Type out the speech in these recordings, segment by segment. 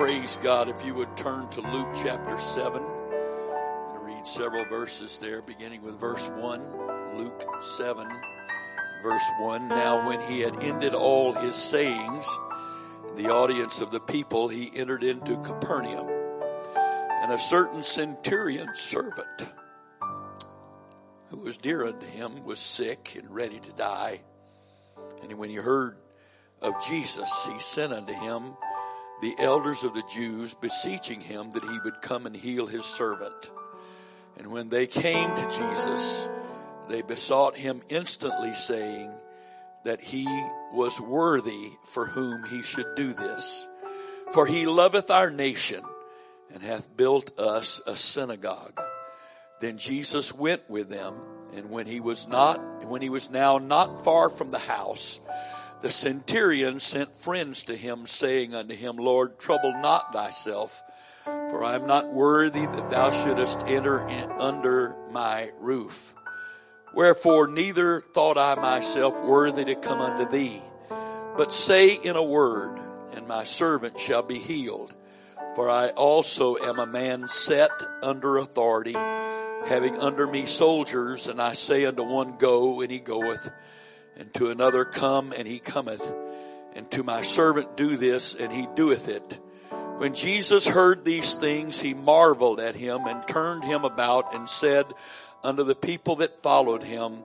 praise God. If you would turn to Luke chapter 7 and read several verses there, beginning with verse 1. Luke 7, verse 1. Now, when he had ended all his sayings, the audience of the people, he entered into Capernaum. And a certain centurion servant, who was dear unto him, was sick and ready to die. And when he heard of Jesus, he sent unto him the elders of the Jews, beseeching him that he would come and heal his servant. And when they came to Jesus, they besought him instantly, saying that he was worthy for whom he should do this. For he loveth our nation and hath built us a synagogue. Then Jesus went with them, and when he was not, when he was now not far from the house, the centurion sent friends to him, saying unto him, Lord, trouble not thyself, for I am not worthy that thou shouldest enter in under my roof. Wherefore, neither thought I myself worthy to come unto thee, but say in a word, and my servant shall be healed. For I also am a man set under authority, having under me soldiers, and I say unto one, Go, and he goeth and to another come and he cometh and to my servant do this and he doeth it. When jesus heard these things he marveled at him and turned him about and said unto the people that followed him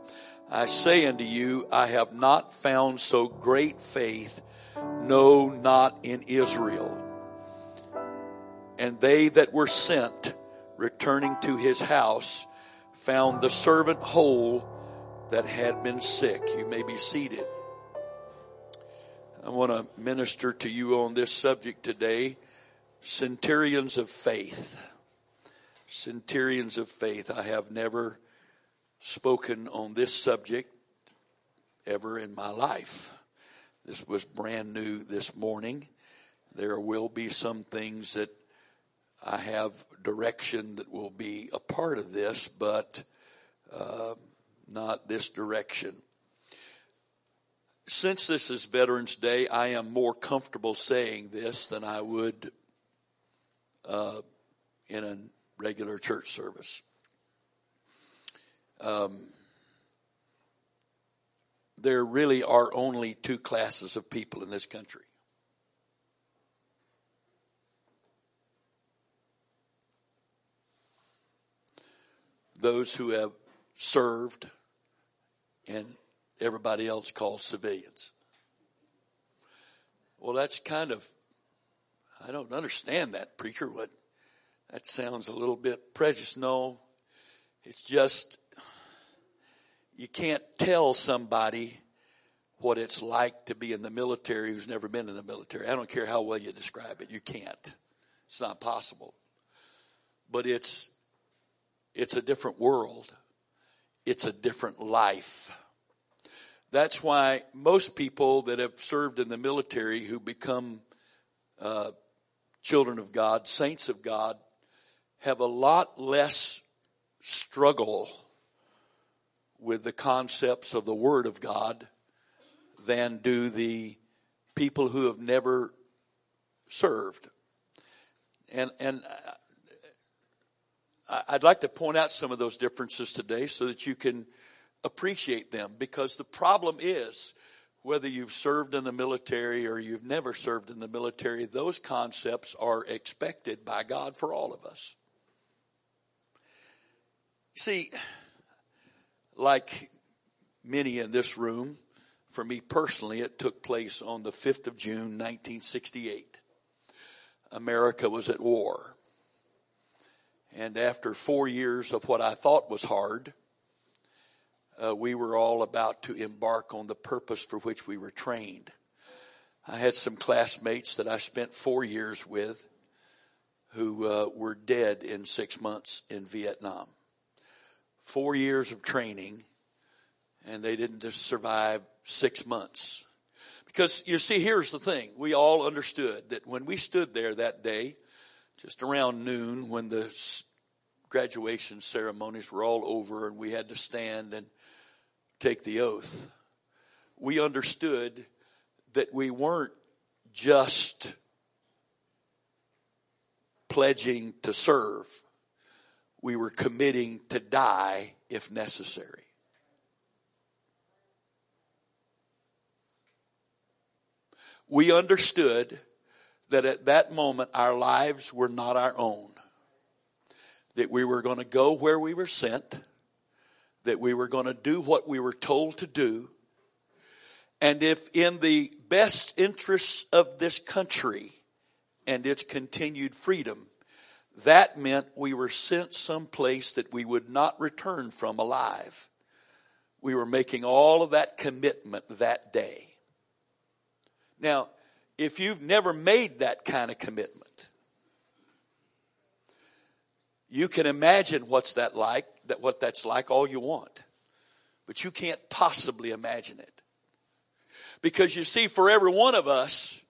i say unto you i have not found so great faith no not in israel. And they that were sent returning to his house found the servant whole that had been sick. You may be seated. I want to minister to you on this subject today centurions of faith. Centurions of faith. I have never spoken on this subject ever in my life. This was brand new this morning. There will be some things that I have direction that will be a part of this, but uh, not this direction. Since this is Veterans Day, I am more comfortable saying this than I would uh, in a regular church service. Um, there really are only two classes of people in this country. Those who have served and everybody else called civilians. Well, that's kind of, I don't understand that, preacher. What, that sounds a little bit prejudiced. No, it's just, you can't tell somebody what it's like to be in the military who's never been in the military. I don't care how well you describe it, you can't. It's not possible. But it's, it's a different world it's a different life. That's why most people that have served in the military who become uh, children of God, saints of God, have a lot less struggle with the concepts of the Word of God than do the people who have never served. And, and I'd like to point out some of those differences today so that you can appreciate them because the problem is whether you've served in the military or you've never served in the military, those concepts are expected by God for all of us. See, like many in this room, for me personally, it took place on the 5th of June, 1968. America was at war. And after four years of what I thought was hard, uh, we were all about to embark on the purpose for which we were trained. I had some classmates that I spent four years with who uh, were dead in six months in Vietnam. Four years of training, and they didn't just survive six months. Because you see, here's the thing we all understood that when we stood there that day, just around noon when the graduation ceremonies were all over and we had to stand and take the oath, we understood that we weren't just pledging to serve. We were committing to die if necessary. We understood that at that moment our lives were not our own. That we were going to go where we were sent. That we were going to do what we were told to do. And if in the best interests of this country and its continued freedom, that meant we were sent someplace that we would not return from alive. We were making all of that commitment that day. Now, if you've never made that kind of commitment, you can imagine what's that like, that what that's like all you want. But you can't possibly imagine it. Because you see, for every one of us,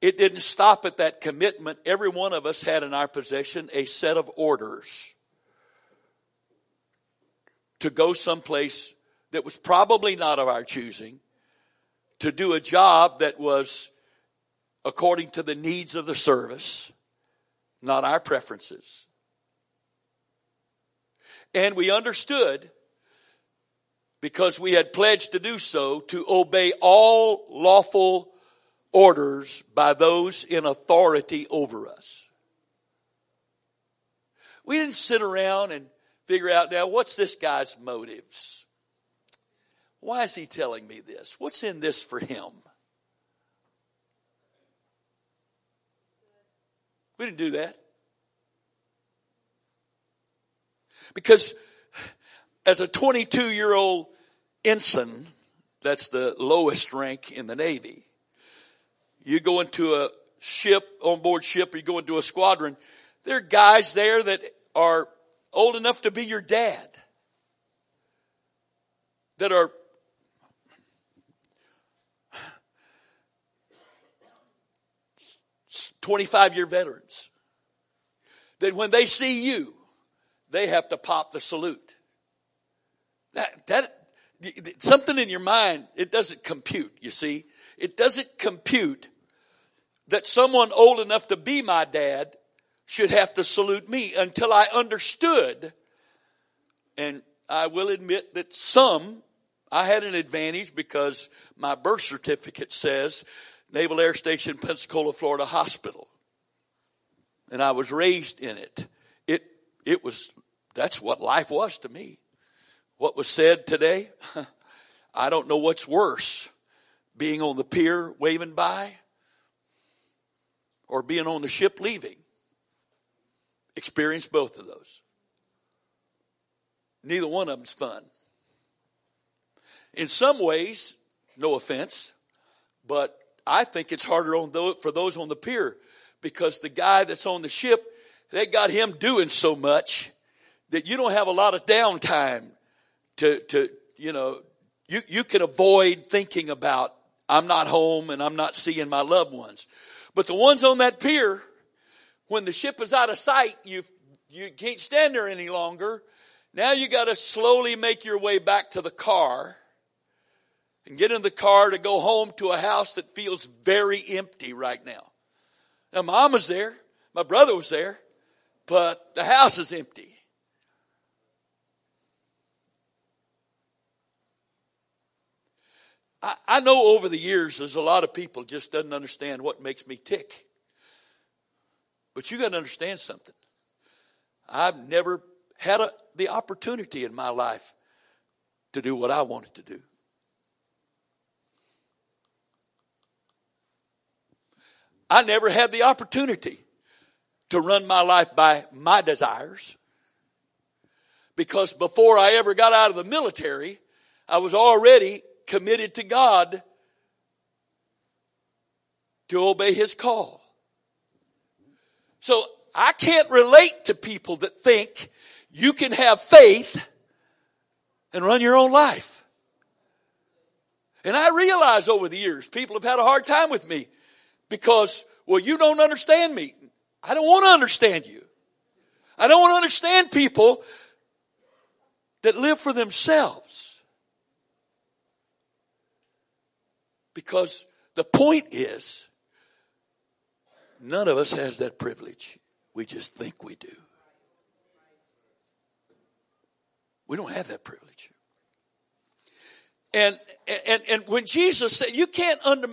it didn't stop at that commitment. Every one of us had in our possession a set of orders to go someplace that was probably not of our choosing, to do a job that was according to the needs of the service, not our preferences. And we understood, because we had pledged to do so, to obey all lawful orders by those in authority over us. We didn't sit around and figure out now what's this guy's motives? Why is he telling me this? What's in this for him? We didn't do that. Because as a 22 year old ensign, that's the lowest rank in the Navy, you go into a ship, on board ship, or you go into a squadron, there are guys there that are old enough to be your dad. That are 25 year veterans that when they see you, they have to pop the salute. That, that, something in your mind, it doesn't compute, you see. It doesn't compute that someone old enough to be my dad should have to salute me until I understood. And I will admit that some, I had an advantage because my birth certificate says Naval Air Station, Pensacola, Florida Hospital. And I was raised in it. It, it was, that's what life was to me. What was said today, I don't know what's worse. Being on the pier waving by or being on the ship leaving. Experienced both of those. Neither one of them's fun. In some ways, no offense, but I think it's harder on those, for those on the pier because the guy that's on the ship, they got him doing so much that you don't have a lot of downtime to, to, you know, you, you can avoid thinking about, I'm not home and I'm not seeing my loved ones. But the ones on that pier, when the ship is out of sight, you, you can't stand there any longer. Now you got to slowly make your way back to the car and get in the car to go home to a house that feels very empty right now. Now, mom was there, my brother was there, but the house is empty. I, I know over the years there's a lot of people just doesn't understand what makes me tick. But you got to understand something. I've never had a, the opportunity in my life to do what I wanted to do. I never had the opportunity to run my life by my desires. Because before I ever got out of the military, I was already committed to God to obey His call. So I can't relate to people that think you can have faith and run your own life. And I realize over the years, people have had a hard time with me because, well, you don't understand me. I don't want to understand you. I don't want to understand people that live for themselves. Because the point is, none of us has that privilege. We just think we do. We don't have that privilege. And, and, and when Jesus said, you can't under,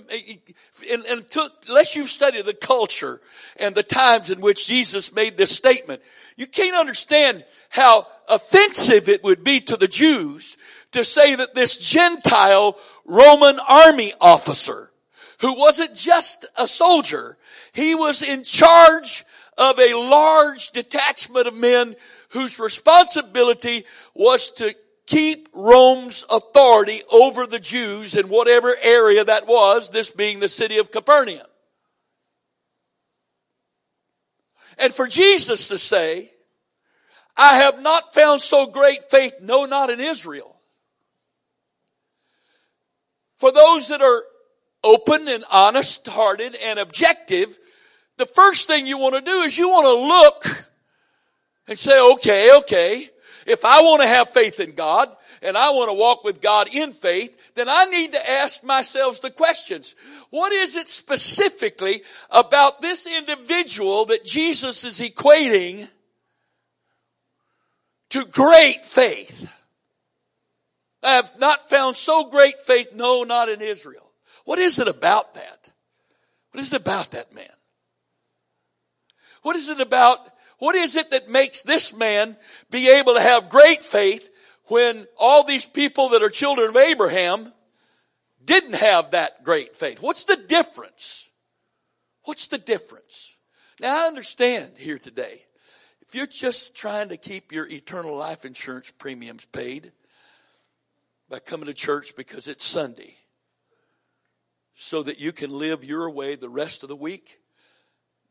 and, and to, unless you've studied the culture and the times in which Jesus made this statement, you can't understand how offensive it would be to the Jews to say that this Gentile Roman army officer, who wasn't just a soldier, he was in charge of a large detachment of men whose responsibility was to keep Rome's authority over the Jews in whatever area that was, this being the city of Capernaum. And for Jesus to say, I have not found so great faith, no, not in Israel. For those that are open and honest hearted and objective, the first thing you want to do is you want to look and say, okay, okay, if I want to have faith in God and I want to walk with God in faith, then I need to ask myself the questions. What is it specifically about this individual that Jesus is equating to great faith? I have not found so great faith, no, not in Israel. What is it about that? What is it about that man? What is it about what is it that makes this man be able to have great faith when all these people that are children of Abraham didn't have that great faith? What's the difference? What's the difference? Now I understand here today, if you're just trying to keep your eternal life insurance premiums paid by coming to church because it's Sunday so that you can live your way the rest of the week,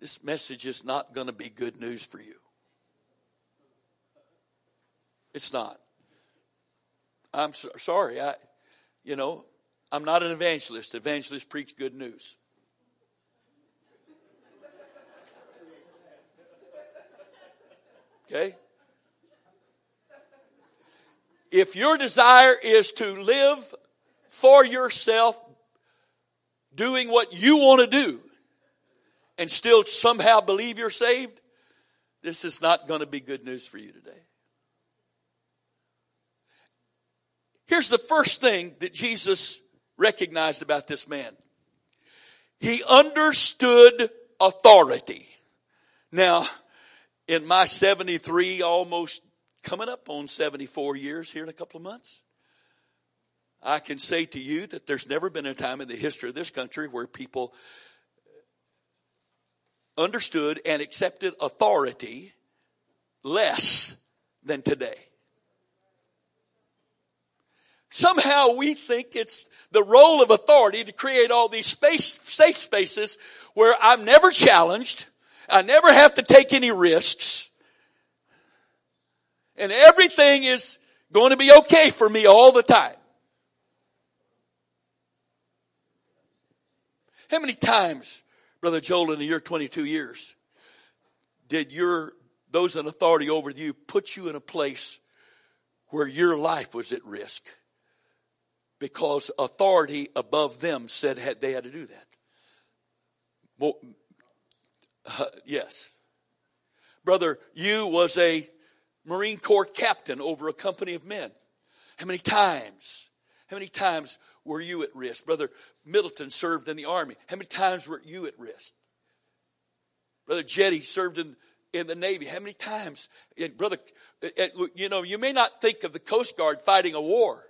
this message is not going to be good news for you. It's not. I'm so, sorry. I, you know, I'm not an evangelist. Evangelists preach good news. Okay? If your desire is to live for yourself, doing what you want to do, and still somehow believe you're saved, this is not going to be good news for you today. Here's the first thing that Jesus recognized about this man. He understood authority. Now, in my 73, almost coming up on 74 years here in a couple of months, I can say to you that there's never been a time in the history of this country where people understood and accepted authority less than today. Somehow we think it's the role of authority to create all these space, safe spaces where I'm never challenged. I never have to take any risks. And everything is going to be okay for me all the time. How many times Brother Joel, in your 22 years, did your, those in authority over you put you in a place where your life was at risk? Because authority above them said they had to do that. Well, uh, yes. Brother, you was a Marine Corps captain over a company of men. How many times? How many times were you at risk? Brother Middleton served in the army. How many times were you at risk? Brother Jetty served in, in the Navy. How many times? And brother, you know, you may not think of the Coast Guard fighting a war,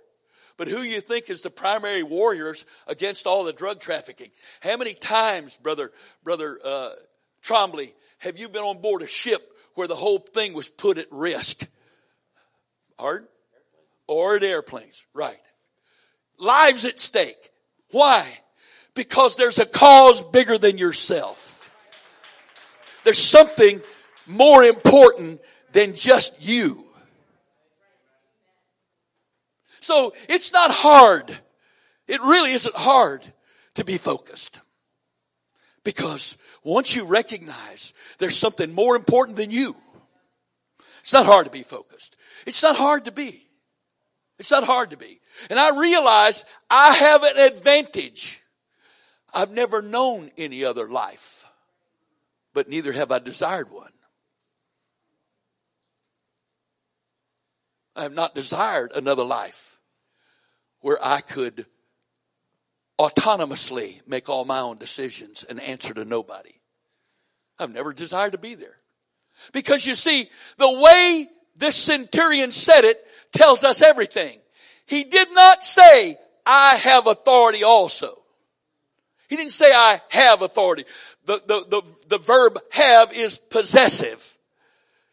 but who you think is the primary warriors against all the drug trafficking? How many times, brother, brother uh, Trombley, have you been on board a ship where the whole thing was put at risk? Hard? Or at airplanes, right lives at stake. Why? Because there's a cause bigger than yourself. There's something more important than just you. So it's not hard. It really isn't hard to be focused. Because once you recognize there's something more important than you, it's not hard to be focused. It's not hard to be. It's not hard to be. And I realize I have an advantage. I've never known any other life, but neither have I desired one. I have not desired another life where I could autonomously make all my own decisions and answer to nobody. I've never desired to be there. Because you see, the way this centurion said it tells us everything. He did not say, I have authority also. He didn't say I have authority. The, the, the, the verb have is possessive.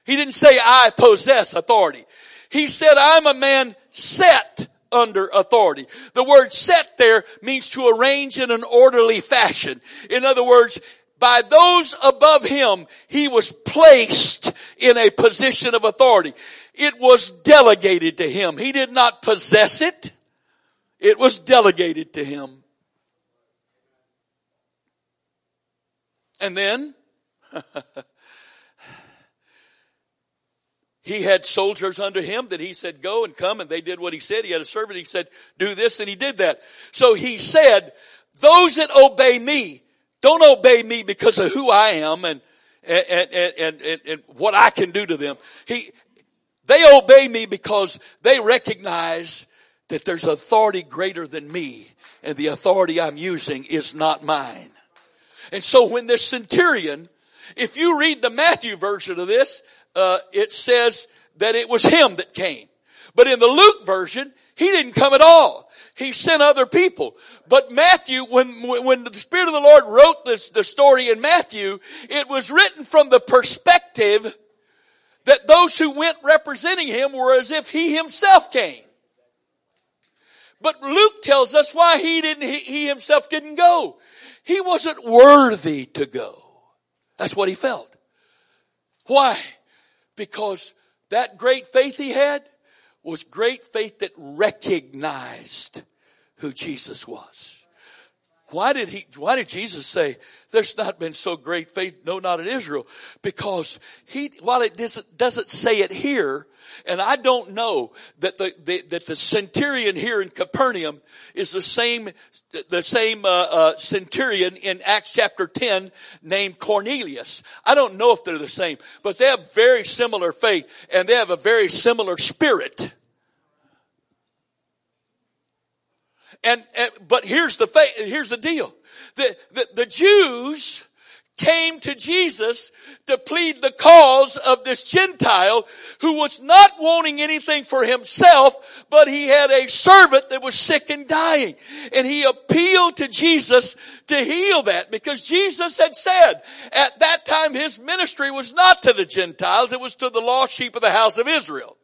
He didn't say I possess authority. He said I'm a man set under authority. The word set there means to arrange in an orderly fashion. In other words, by those above him, he was placed in a position of authority. It was delegated to him. He did not possess it. It was delegated to him. And then, he had soldiers under him that he said go and come and they did what he said. He had a servant. He said do this and he did that. So he said, those that obey me, don't obey me because of who I am and, and, and, and, and what I can do to them. He, they obey me because they recognize that there's authority greater than me and the authority I'm using is not mine. And so when this centurion, if you read the Matthew version of this, uh, it says that it was him that came. But in the Luke version, he didn't come at all. He sent other people. But Matthew, when, when the Spirit of the Lord wrote this, the story in Matthew, it was written from the perspective that those who went representing him were as if he himself came. But Luke tells us why he didn't, he, he himself didn't go. He wasn't worthy to go. That's what he felt. Why? Because that great faith he had was great faith that recognized who Jesus was. Why did he, why did Jesus say, there's not been so great faith, no, not in Israel? Because he, while it doesn't, doesn't say it here, and I don't know that the, the, that the centurion here in Capernaum is the same the same uh, uh, centurion in Acts chapter 10 named Cornelius. I don't know if they're the same, but they have very similar faith and they have a very similar spirit. And, and but here's the fa- here's the deal. The, the, the Jews came to Jesus to plead the cause of this Gentile who was not wanting anything for himself, but he had a servant that was sick and dying. And he appealed to Jesus to heal that because Jesus had said at that time his ministry was not to the Gentiles, it was to the lost sheep of the house of Israel.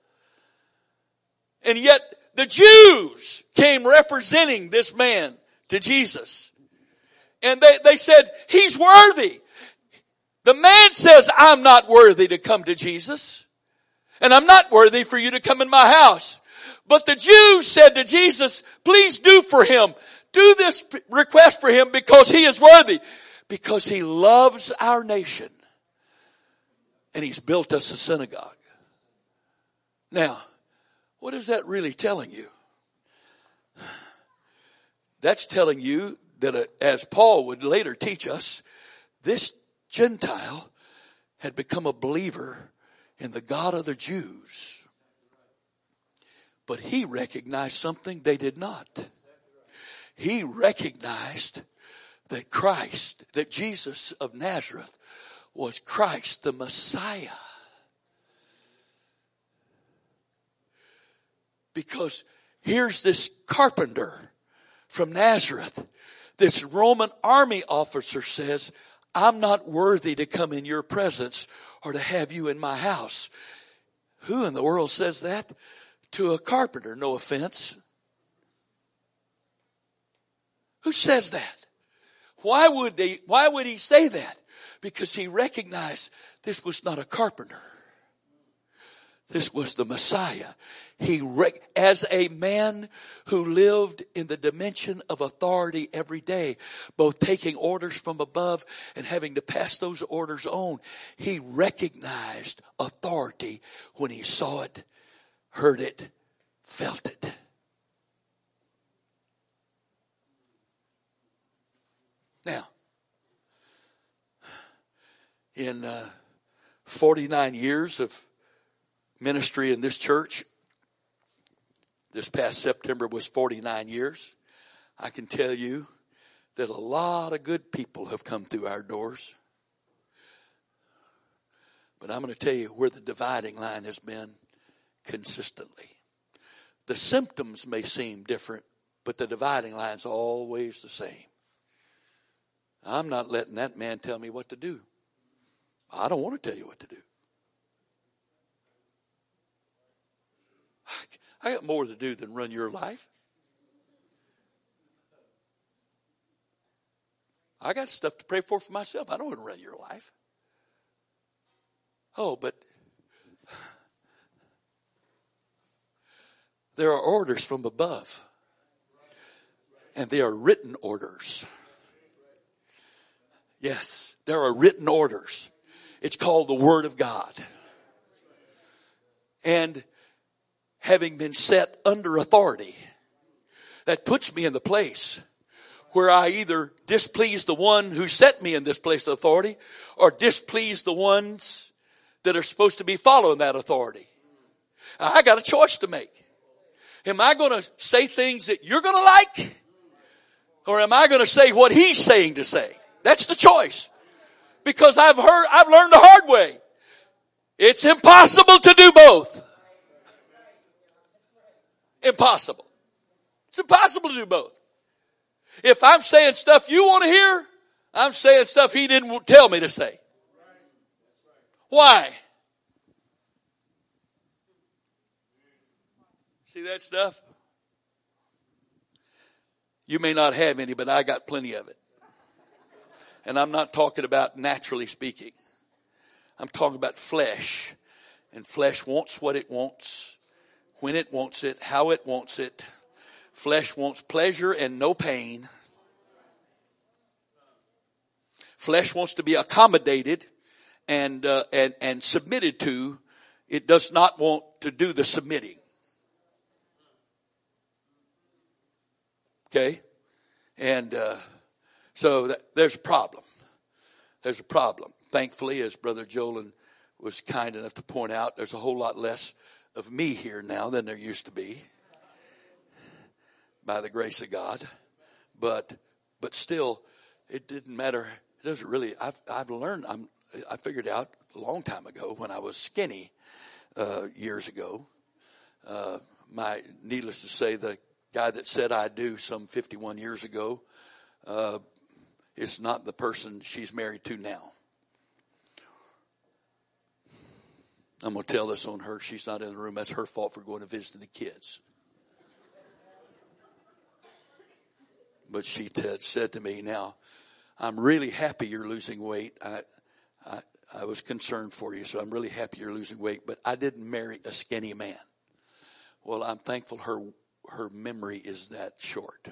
And yet the Jews came representing this man to Jesus. And they, they said, he's worthy. The man says, I'm not worthy to come to Jesus. And I'm not worthy for you to come in my house. But the Jews said to Jesus, please do for him. Do this request for him because he is worthy. Because he loves our nation. And he's built us a synagogue. Now, what is that really telling you? That's telling you that uh, as Paul would later teach us, this Gentile had become a believer in the God of the Jews. But he recognized something they did not. He recognized that Christ, that Jesus of Nazareth was Christ the Messiah. Because here's this carpenter from Nazareth. This Roman army officer says, I'm not worthy to come in your presence or to have you in my house. Who in the world says that? To a carpenter, no offense. Who says that? Why would they, why would he say that? Because he recognized this was not a carpenter. This was the Messiah. He, as a man who lived in the dimension of authority every day, both taking orders from above and having to pass those orders on, he recognized authority when he saw it, heard it, felt it. Now, in uh, 49 years of ministry in this church, This past September was 49 years. I can tell you that a lot of good people have come through our doors. But I'm going to tell you where the dividing line has been consistently. The symptoms may seem different, but the dividing line's always the same. I'm not letting that man tell me what to do. I don't want to tell you what to do. I got more to do than run your life. I got stuff to pray for for myself. I don't want to run your life. Oh, but there are orders from above, and they are written orders. Yes, there are written orders. It's called the Word of God. And having been set under authority, that puts me in the place where I either displease the one who set me in this place of authority or displease the ones that are supposed to be following that authority. I got a choice to make. Am I going to say things that you're going to like? Or am I going to say what he's saying to say? That's the choice. Because I've heard, I've learned the hard way. It's impossible to do both. Impossible. It's impossible to do both. If I'm saying stuff you want to hear, I'm saying stuff he didn't tell me to say. Why? See that stuff? You may not have any, but I got plenty of it. And I'm not talking about naturally speaking. I'm talking about flesh. And flesh wants what it wants, when it wants it, how it wants it. Flesh wants pleasure and no pain. Flesh wants to be accommodated and, uh, and, and submitted to. It does not want to do the submitting. Okay? And, uh, so that, there's a problem. There's a problem. Thankfully, as Brother Jolin was kind enough to point out, there's a whole lot less of me here now than there used to be by the grace of God. But, but still, it didn't matter. It doesn't really, I've, I've learned, I'm, I figured out a long time ago when I was skinny, uh, years ago. Uh, my, needless to say, the guy that said I do some 51 years ago, uh, is not the person she's married to now. I'm going to tell this on her. She's not in the room. That's her fault for going to visit the kids. But she t- said to me, Now, I'm really happy you're losing weight. I, I, I was concerned for you, so I'm really happy you're losing weight, but I didn't marry a skinny man. Well, I'm thankful her, her memory is that short.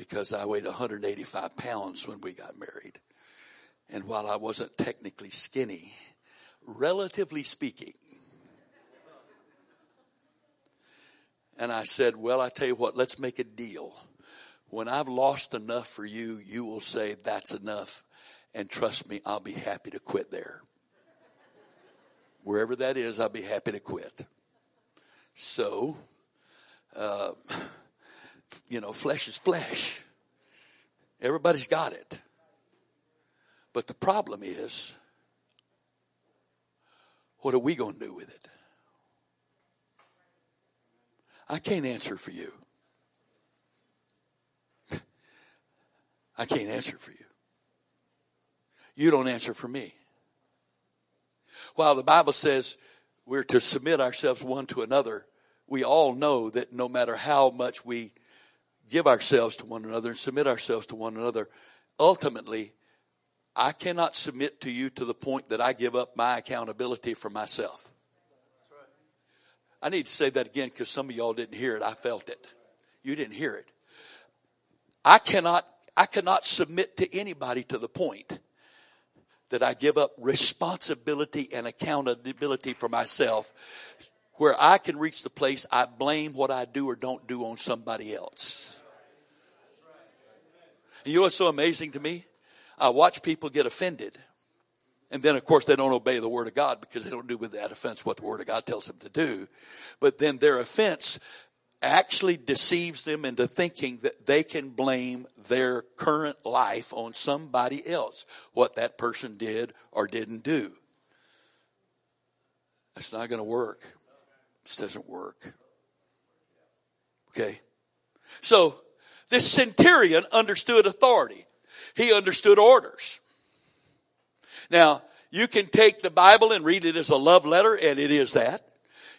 because I weighed 185 pounds when we got married. And while I wasn't technically skinny, relatively speaking, and I said, Well, I tell you what, let's make a deal. When I've lost enough for you, you will say, That's enough. And trust me, I'll be happy to quit there. Wherever that is, I'll be happy to quit. So, uh, you know, flesh is flesh. Everybody's got it. But the problem is, what are we going to do with it? I can't answer for you. I can't answer for you. You don't answer for me. While the Bible says we're to submit ourselves one to another, we all know that no matter how much we give ourselves to one another and submit ourselves to one another, ultimately, I cannot submit to you to the point that I give up my accountability for myself. I need to say that again because some of y'all didn't hear it. I felt it. You didn't hear it. I cannot, I cannot submit to anybody to the point that I give up responsibility and accountability for myself where I can reach the place I blame what I do or don't do on somebody else. And you know what's so amazing to me? I watch people get offended And then, of course, they don't obey the Word of God because they don't do with that offense what the Word of God tells them to do. But then their offense actually deceives them into thinking that they can blame their current life on somebody else, what that person did or didn't do. That's not going to work. This doesn't work. Okay. So, this centurion understood authority. He understood orders. Now, you can take the Bible and read it as a love letter, and it is that.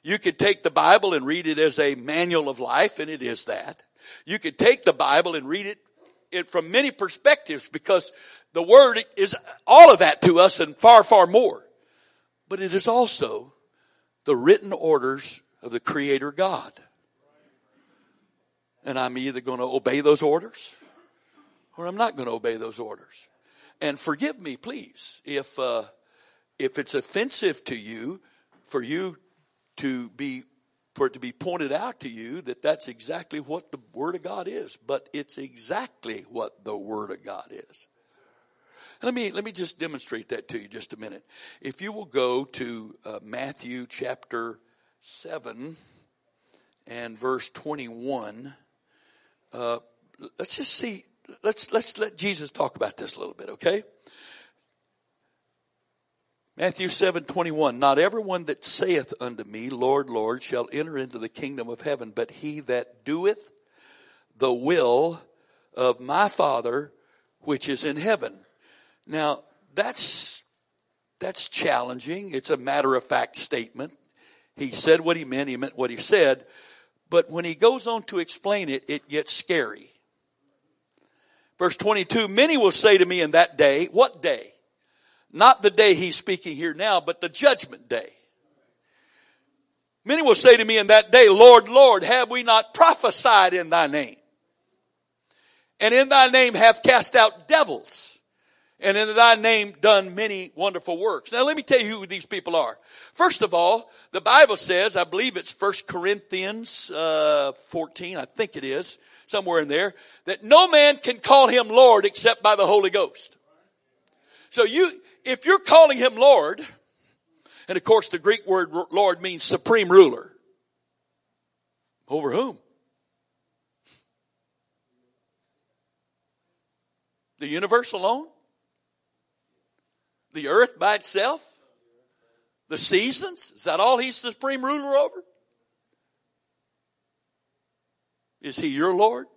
You can take the Bible and read it as a manual of life, and it is that. You can take the Bible and read it, it from many perspectives because the Word is all of that to us and far, far more. But it is also the written orders of the Creator God. And I'm either going to obey those orders or I'm not going to obey those orders. And forgive me, please, if, uh, if it's offensive to you for you to be, for it to be pointed out to you that that's exactly what the Word of God is, but it's exactly what the Word of God is. Let me, let me just demonstrate that to you just a minute. If you will go to uh, Matthew chapter 7 and verse 21, uh, let's just see let's, let's let Jesus talk about this a little bit, okay? Matthew 7 21, not everyone that saith unto me, Lord, Lord, shall enter into the kingdom of heaven, but he that doeth the will of my Father which is in heaven. Now, that's, that's challenging. It's a matter of fact statement. He said what he meant, he meant what he said. But when he goes on to explain it, it gets scary. Verse 22, many will say to me in that day, what day? Not the day he's speaking here now, but the judgment day. Many will say to me in that day, Lord, Lord, have we not prophesied in thy name? And in thy name have cast out devils. And in thy name done many wonderful works. Now let me tell you who these people are. First of all, the Bible says, I believe it's 1 Corinthians uh, 14, I think it is, somewhere in there, that no man can call him Lord except by the Holy Ghost. So you, if you're calling him Lord, and of course the Greek word Lord means supreme ruler. Over whom? The universe alone? The earth by itself? The seasons? Is that all he's supreme ruler over? Is he your Lord?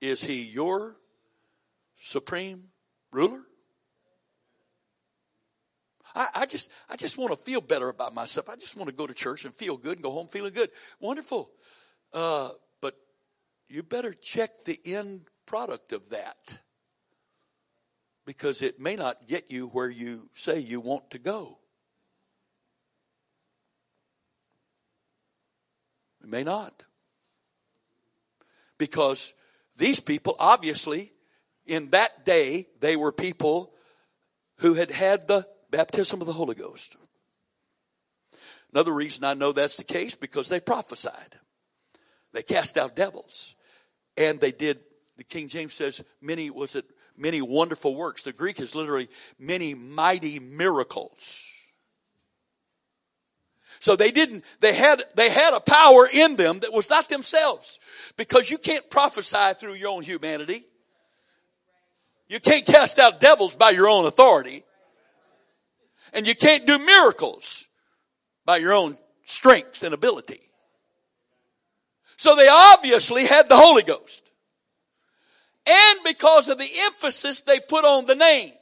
Is he your supreme ruler? I, I, just, I just want to feel better about myself. I just want to go to church and feel good and go home feeling good. Wonderful. Uh, but you better check the end product of that because it may not get you where you say you want to go. It may not. Because these people, obviously, in that day, they were people who had had the baptism of the Holy Ghost. Another reason I know that's the case because they prophesied. They cast out devils. And they did, the King James says, many, was it, many wonderful works. The Greek is literally many mighty miracles. So they didn't, they had, they had a power in them that was not themselves. Because you can't prophesy through your own humanity. You can't cast out devils by your own authority. And you can't do miracles by your own strength and ability. So they obviously had the Holy Ghost. And because of the emphasis they put on the name,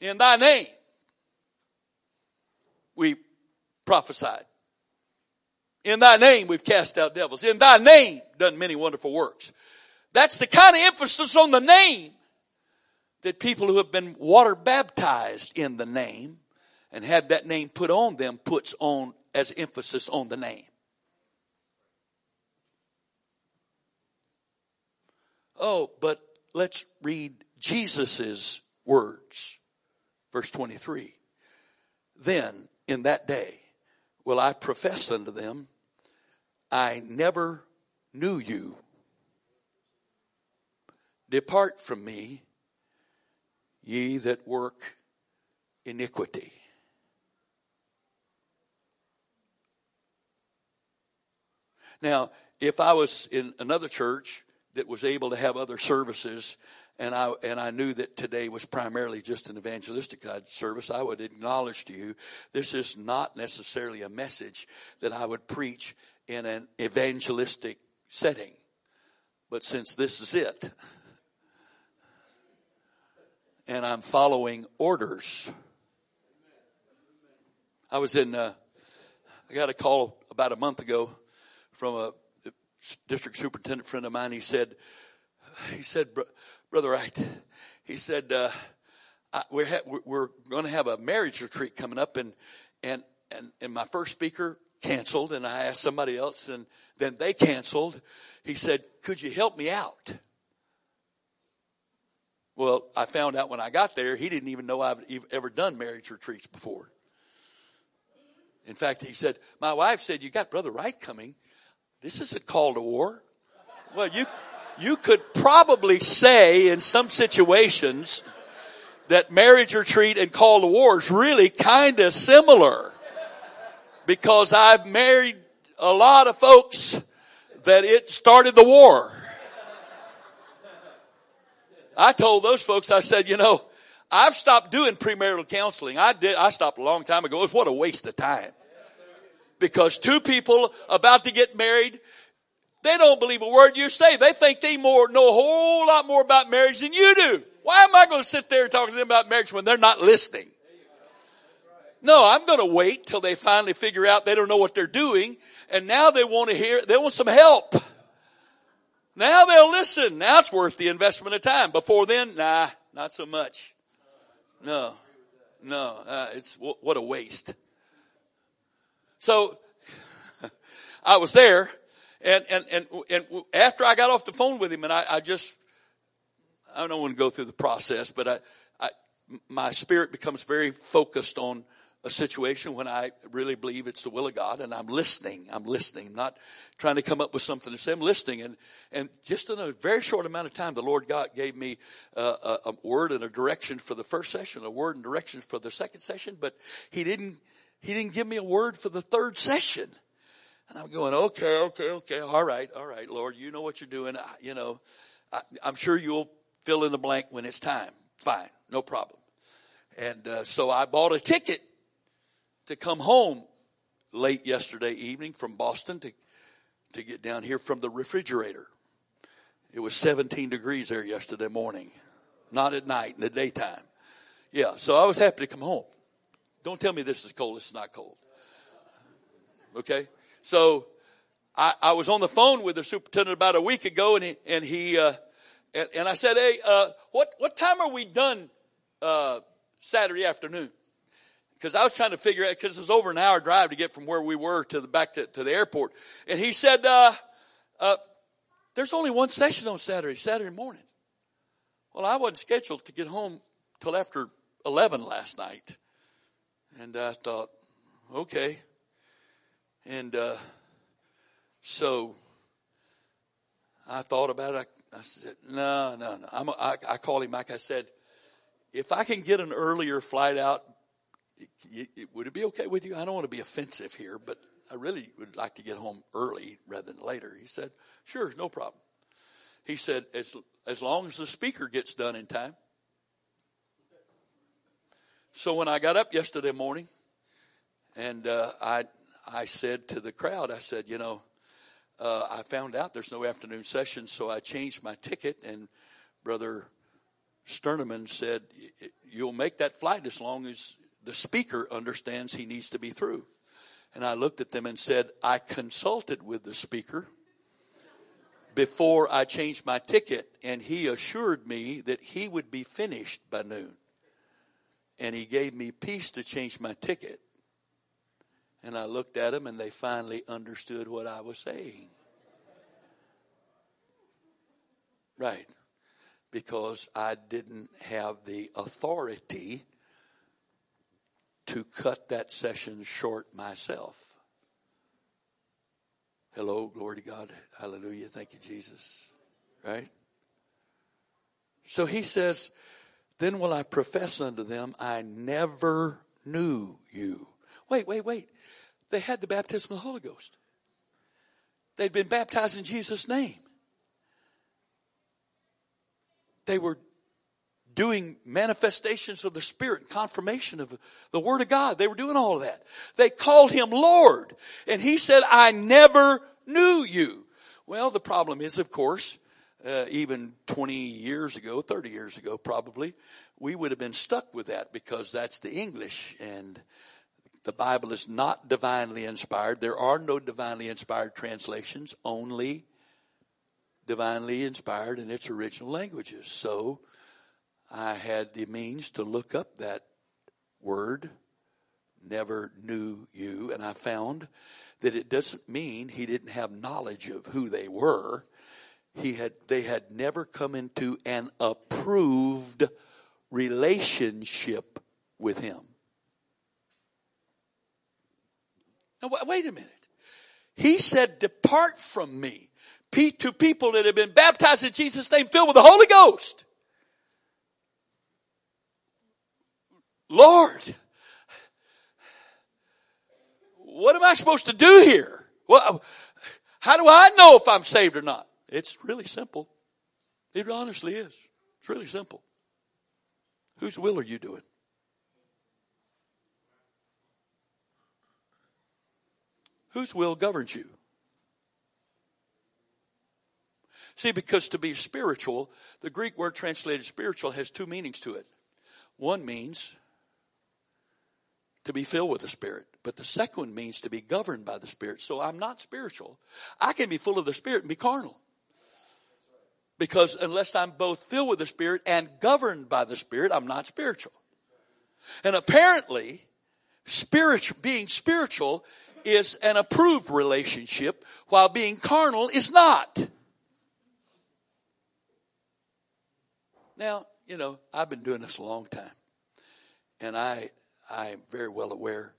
in thy name, we prophesied. In thy name we've cast out devils. In thy name done many wonderful works. That's the kind of emphasis on the name that people who have been water baptized in the name and had that name put on them puts on as emphasis on the name. Oh, but let's read Jesus's words. Verse 23. Then in that day will I profess unto them, I never knew you. Depart from me, ye that work iniquity. Now, if I was in another church that was able to have other services, and I and I knew that today was primarily just an evangelistic service, I would acknowledge to you this is not necessarily a message that I would preach in an evangelistic setting. But since this is it, and I'm following orders, I was in. Uh, I got a call about a month ago from a district superintendent friend of mine. He said, he said, brother Wright, he said, uh, we're, ha- we're going to have a marriage retreat coming up and, and, and, and my first speaker canceled and I asked somebody else and then they canceled. He said, could you help me out? Well, I found out when I got there, he didn't even know I've ever done marriage retreats before. In fact, he said, my wife said, you got Brother Wright coming. This is a call to war. Well, you, you could probably say in some situations that marriage retreat and call to war is really kind of similar because I've married a lot of folks that it started the war. I told those folks, I said, you know, I've stopped doing premarital counseling. I did, I stopped a long time ago. It was what a waste of time because two people about to get married, they don't believe a word you say. They think they more, know a whole lot more about marriage than you do. Why am I going to sit there and talk to them about marriage when they're not listening? No, I'm going to wait till they finally figure out they don't know what they're doing and now they want to hear, they want some help. Now they'll listen. Now it's worth the investment of time. Before then, nah, not so much. No, no, uh, it's what a waste. So I was there and, and, and, and after I got off the phone with him and I, I just, I don't want to go through the process, but I, I, my spirit becomes very focused on a situation when I really believe it's the will of God and I'm listening. I'm listening. I'm not trying to come up with something to say. I'm listening. And, and just in a very short amount of time, the Lord God gave me uh, a, a word and a direction for the first session, a word and direction for the second session, but He didn't he didn't give me a word for the third session. And I'm going, okay, okay, okay, all right, all right, Lord, you know what you're doing. I, you know, I, am sure you'll fill in the blank when it's time. Fine, no problem. And uh, so I bought a ticket to come home late yesterday evening from Boston to to get down here from the refrigerator. It was 17 degrees there yesterday morning, not at night in the daytime. Yeah, so I was happy to come home. Don't tell me this is cold. Is not cold. Okay. So I, I was on the phone with the superintendent about a week ago and he, and he, uh, and, and, I said, Hey, uh, what, what time are we done, uh, Saturday afternoon? Because I was trying to figure out, because it was over an hour drive to get from where we were to the back to, to the airport. And he said, uh, uh, there's only one session on Saturday, Saturday morning. Well, I wasn't scheduled to get home till after 11 last night. And I thought, okay. And uh, so I thought about it. I, I said, no, no, no. I'm called him back. I said, if I can get an earlier flight out, it, it, would it be okay with you? I don't want to be offensive here, but I really would like to get home early rather than later. He said, sure, no problem. He said, as, as long as the speaker gets done in time. So when I got up yesterday morning, and uh, I I said to the crowd, I said, you know, uh, I found out there's no afternoon session, so I changed my ticket. And Brother Sterneman said, you'll make that flight as long as the speaker understands he needs to be through. And I looked at them and said, I consulted with the speaker before I changed my ticket, and he assured me that he would be finished by noon and he gave me peace to change my ticket. And I looked at them and they finally understood what I was saying. Right. Because I didn't have the authority to cut that session short myself. Hello, glory to God. Hallelujah. Thank you, Jesus. Right? So he says, Then will I profess unto them, I never knew you. Wait, wait, wait. They had the baptism of the Holy Ghost. They'd been baptized in Jesus' name. They were doing manifestations of the Spirit, confirmation of the Word of God. They were doing all of that. They called Him Lord. And He said, I never knew you. Well, the problem is, of course, uh, even 20 years ago, 30 years ago probably, we would have been stuck with that because that's the English and the Bible is not divinely inspired. There are no divinely inspired translations, only divinely inspired in its original languages. So I had the means to look up that word, never knew you, and I found that it doesn't mean he didn't have knowledge of who they were. He had, they had never come into an approved relationship with him. Now, wait a minute. He said, depart from me to people that have been baptized in Jesus' name, filled with the Holy Ghost. Lord, what am I supposed to do here? Well, how do I know if I'm saved or not? It's really simple. It honestly is. It's really simple. Whose will are you doing? Whose will governs you? See, because to be spiritual, the Greek word translated spiritual has two meanings to it. One means to be filled with the Spirit, but the second one means to be governed by the Spirit. So I'm not spiritual. I can be full of the Spirit and be carnal. Because unless I'm both filled with the Spirit and governed by the Spirit, I'm not spiritual. And apparently, spiritual, being spiritual is an approved relationship, while being carnal is not. Now, you know, I've been doing this a long time, and I I am very well aware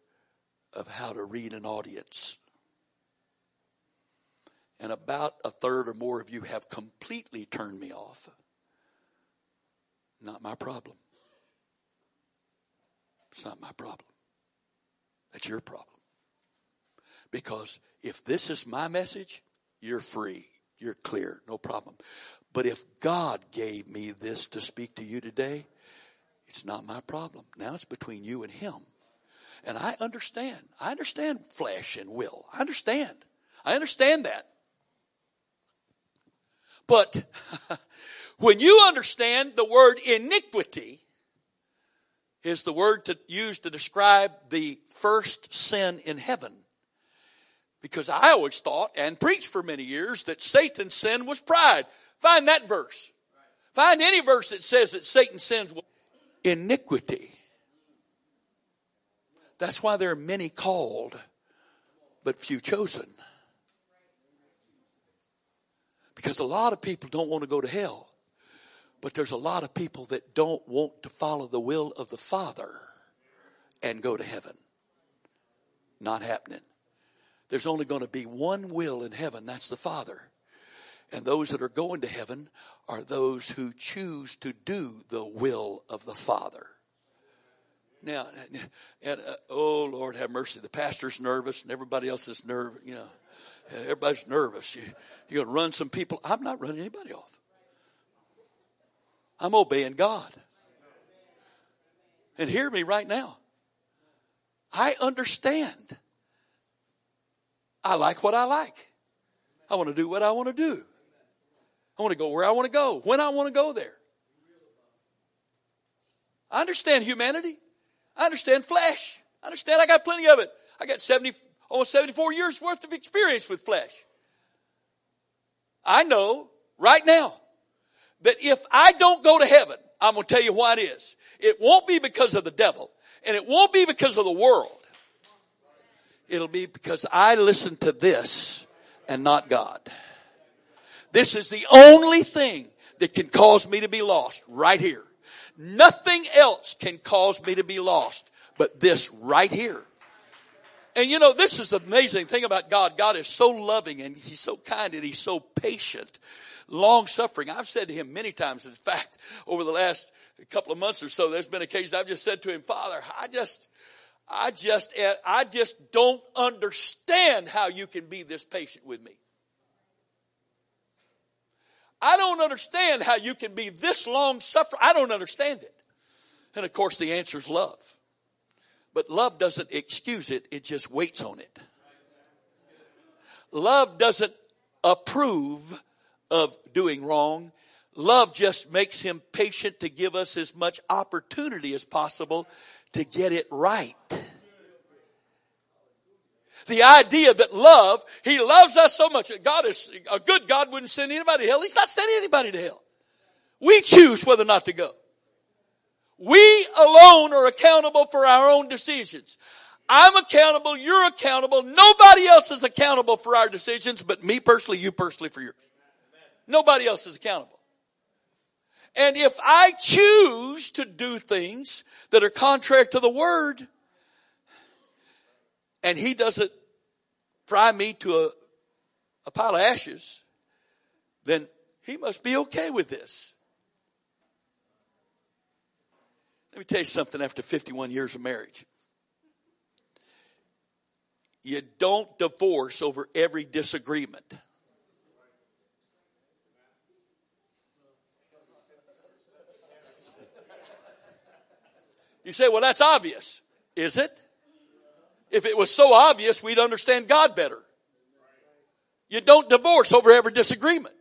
of how to read an audience. And about a third or more of you have completely turned me off. Not my problem. It's not my problem. That's your problem. Because if this is my message, you're free. You're clear. No problem. But if God gave me this to speak to you today, it's not my problem. Now it's between you and Him. And I understand. I understand flesh and will. I understand. I understand that. But when you understand the word iniquity is the word to use to describe the first sin in heaven. Because I always thought and preached for many years that Satan's sin was pride. Find that verse. Find any verse that says that Satan sins was iniquity. That's why there are many called, but few chosen. Because a lot of people don't want to go to hell, but there's a lot of people that don't want to follow the will of the Father and go to heaven. Not happening. There's only going to be one will in heaven, that's the Father. And those that are going to heaven are those who choose to do the will of the Father. Now, and uh, oh Lord, have mercy. The pastor's nervous, and everybody else is nervous. You know, everybody's nervous. You, you're going to run some people. I'm not running anybody off. I'm obeying God. And hear me right now. I understand. I like what I like. I want to do what I want to do. I want to go where I want to go, when I want to go there. I understand humanity. I understand flesh. I understand I got plenty of it. I got 70, almost 74 years worth of experience with flesh. I know right now that if I don't go to heaven, I'm going to tell you why it is. It won't be because of the devil and it won't be because of the world. It'll be because I listen to this and not God. This is the only thing that can cause me to be lost right here. Nothing else can cause me to be lost but this right here. And you know, this is the amazing thing about God. God is so loving and He's so kind and He's so patient. long suffering. I've said to him many times, in fact, over the last couple of months or so, there's been occasions I've just said to him, Father, I just, I just, I just don't understand how you can be this patient with me. I don't understand how you can be this long suffering. I don't understand it. And of course, the answer is love. But love doesn't excuse it, it just waits on it. Love doesn't approve of doing wrong. Love just makes him patient to give us as much opportunity as possible to get it right. The idea that love, he loves us so much that God is, a good God wouldn't send anybody to hell. He's not sending anybody to hell. We choose whether or not to go. We alone are accountable for our own decisions. I'm accountable, you're accountable, nobody else is accountable for our decisions, but me personally, you personally for yours. Nobody else is accountable. And if I choose to do things that are contrary to the word, and he doesn't fry me to a, a pile of ashes, then he must be okay with this. Let me tell you something after 51 years of marriage. You don't divorce over every disagreement. You say, well, that's obvious. Is it? If it was so obvious, we'd understand God better. You don't divorce over every disagreement.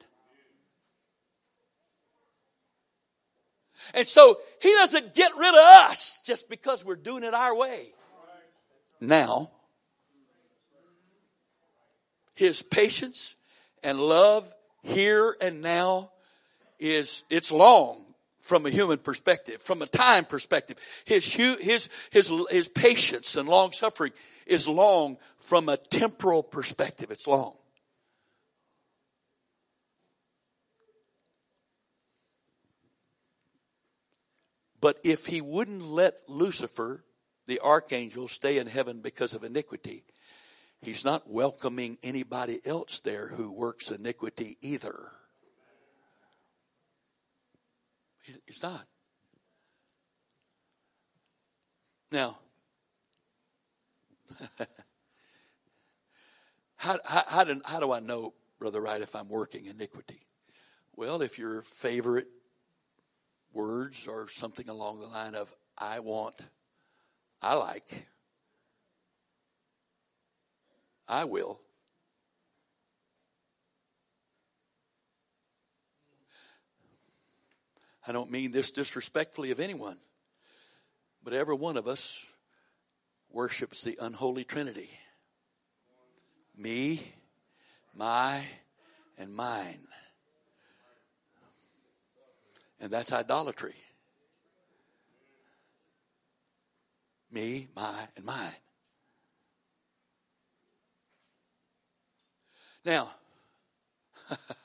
And so he doesn't get rid of us just because we're doing it our way. Now, his patience and love here and now is, it's long from a human perspective, from a time perspective. His, his, his, his patience and long suffering is long from a temporal perspective. It's long. But if he wouldn't let Lucifer, the archangel, stay in heaven because of iniquity, he's not welcoming anybody else there who works iniquity either. He's not. Now, how, how, how, do, how do I know, Brother Wright, if I'm working iniquity? Well, if your favorite words are something along the line of, I want, I like, I will. I don't mean this disrespectfully of anyone, but every one of us worships the unholy trinity me, my, and mine. And that's idolatry. Me, my, and mine. Now,